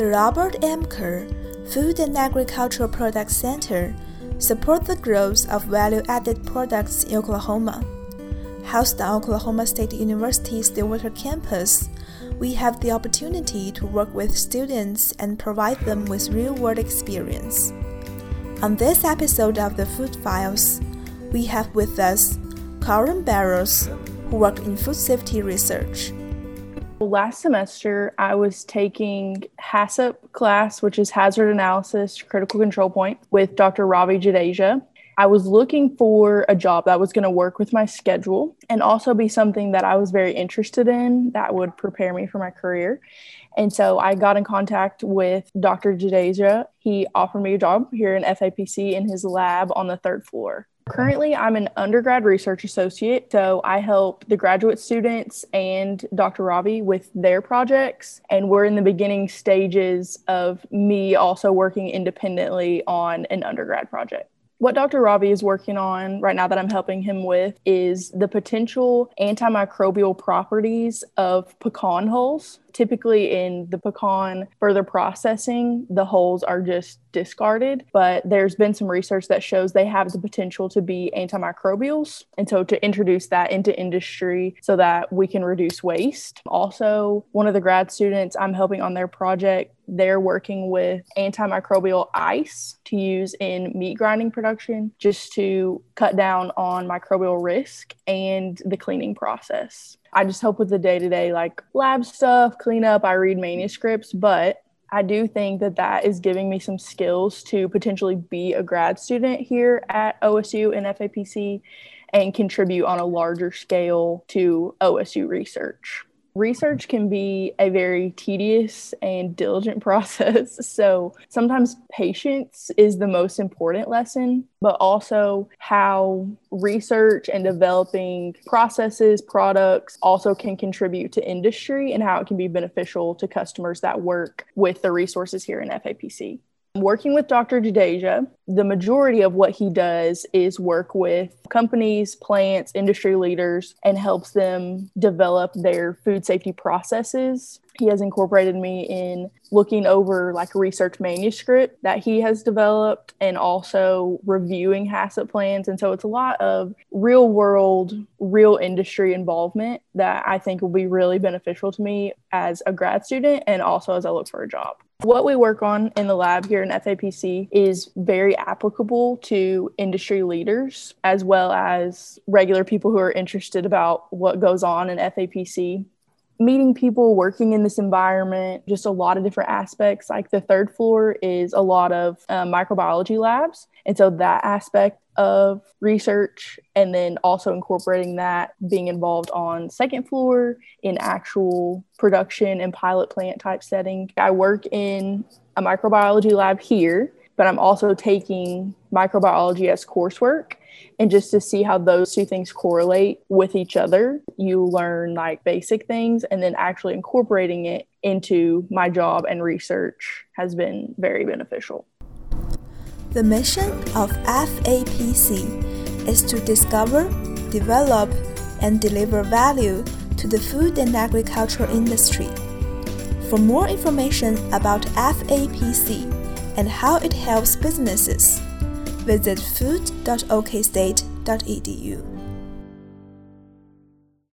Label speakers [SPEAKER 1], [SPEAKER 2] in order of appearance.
[SPEAKER 1] The Robert M. Kerr Food and Agricultural Products Center support the growth of value-added products in Oklahoma. Housed on Oklahoma State University's Stillwater campus, we have the opportunity to work with students and provide them with real-world experience. On this episode of the Food Files, we have with us Corrine Burrus, who worked in food safety research.
[SPEAKER 2] Last semester, I was taking HACCP class, which is Hazard Analysis Critical Control Point, with Dr. Ravi Jadeja. I was looking for a job that was going to work with my schedule and also be something that I was very interested in that would prepare me for my career. And so I got in contact with Dr. Jadeja. He offered me a job here in FAPC in his lab on the third floor. Currently, I'm an undergrad research associate, so I help the graduate students and Dr. Ravi with their projects. And we're in the beginning stages of me also working independently on an undergrad project. What Dr. Ravi is working on right now that I'm helping him with is the potential antimicrobial properties of pecan hulls typically in the pecan further processing, the hulls are just discarded. But there's been some research that shows they have the potential to be antimicrobials. And so to introduce that into industry so that we can reduce waste. Also, one of the grad students I'm helping on their project they're working with antimicrobial ice to use in meat grinding production just to cut down on microbial risk and the cleaning process. I just help with the day to day, like lab stuff, clean up. I read manuscripts, but I do think that that is giving me some skills to potentially be a grad student here at OSU and FAPC and contribute on a larger scale to OSU research research can be a very tedious and diligent process. So sometimes patience is the most important lesson, but also how research and developing processes, products also can contribute to industry and how it can be beneficial to customers that work with the resources here in FAPC. Working with Dr. Jadeja, the majority of what he does is work with companies, plants, industry leaders, and helps them develop their food safety processes. He has incorporated me in looking over like research manuscript that he has developed and also reviewing HACCP plans. And so it's a lot of real world, real industry involvement that I think will be really beneficial to me as a grad student and also as I look for a job. What we work on in the lab here in FAPC is very applicable to industry leaders as well as regular people who are interested about what goes on in FAPC. Meeting people working in this environment, just a lot of different aspects. Like the third floor is a lot of um, microbiology labs. And so that aspect of research and then also incorporating that being involved on second floor in actual production and pilot plant type setting. I work in a microbiology lab here, but I'm also taking microbiology as coursework. And just to see how those two things correlate with each other you learn like basic things. And then actually incorporating it into my job and research has been very beneficial
[SPEAKER 1] the mission of FAPC is to discover, develop, and deliver value to the food and agricultural industry. For more information about FAPC and how it helps businesses, visit food.okstate.edu.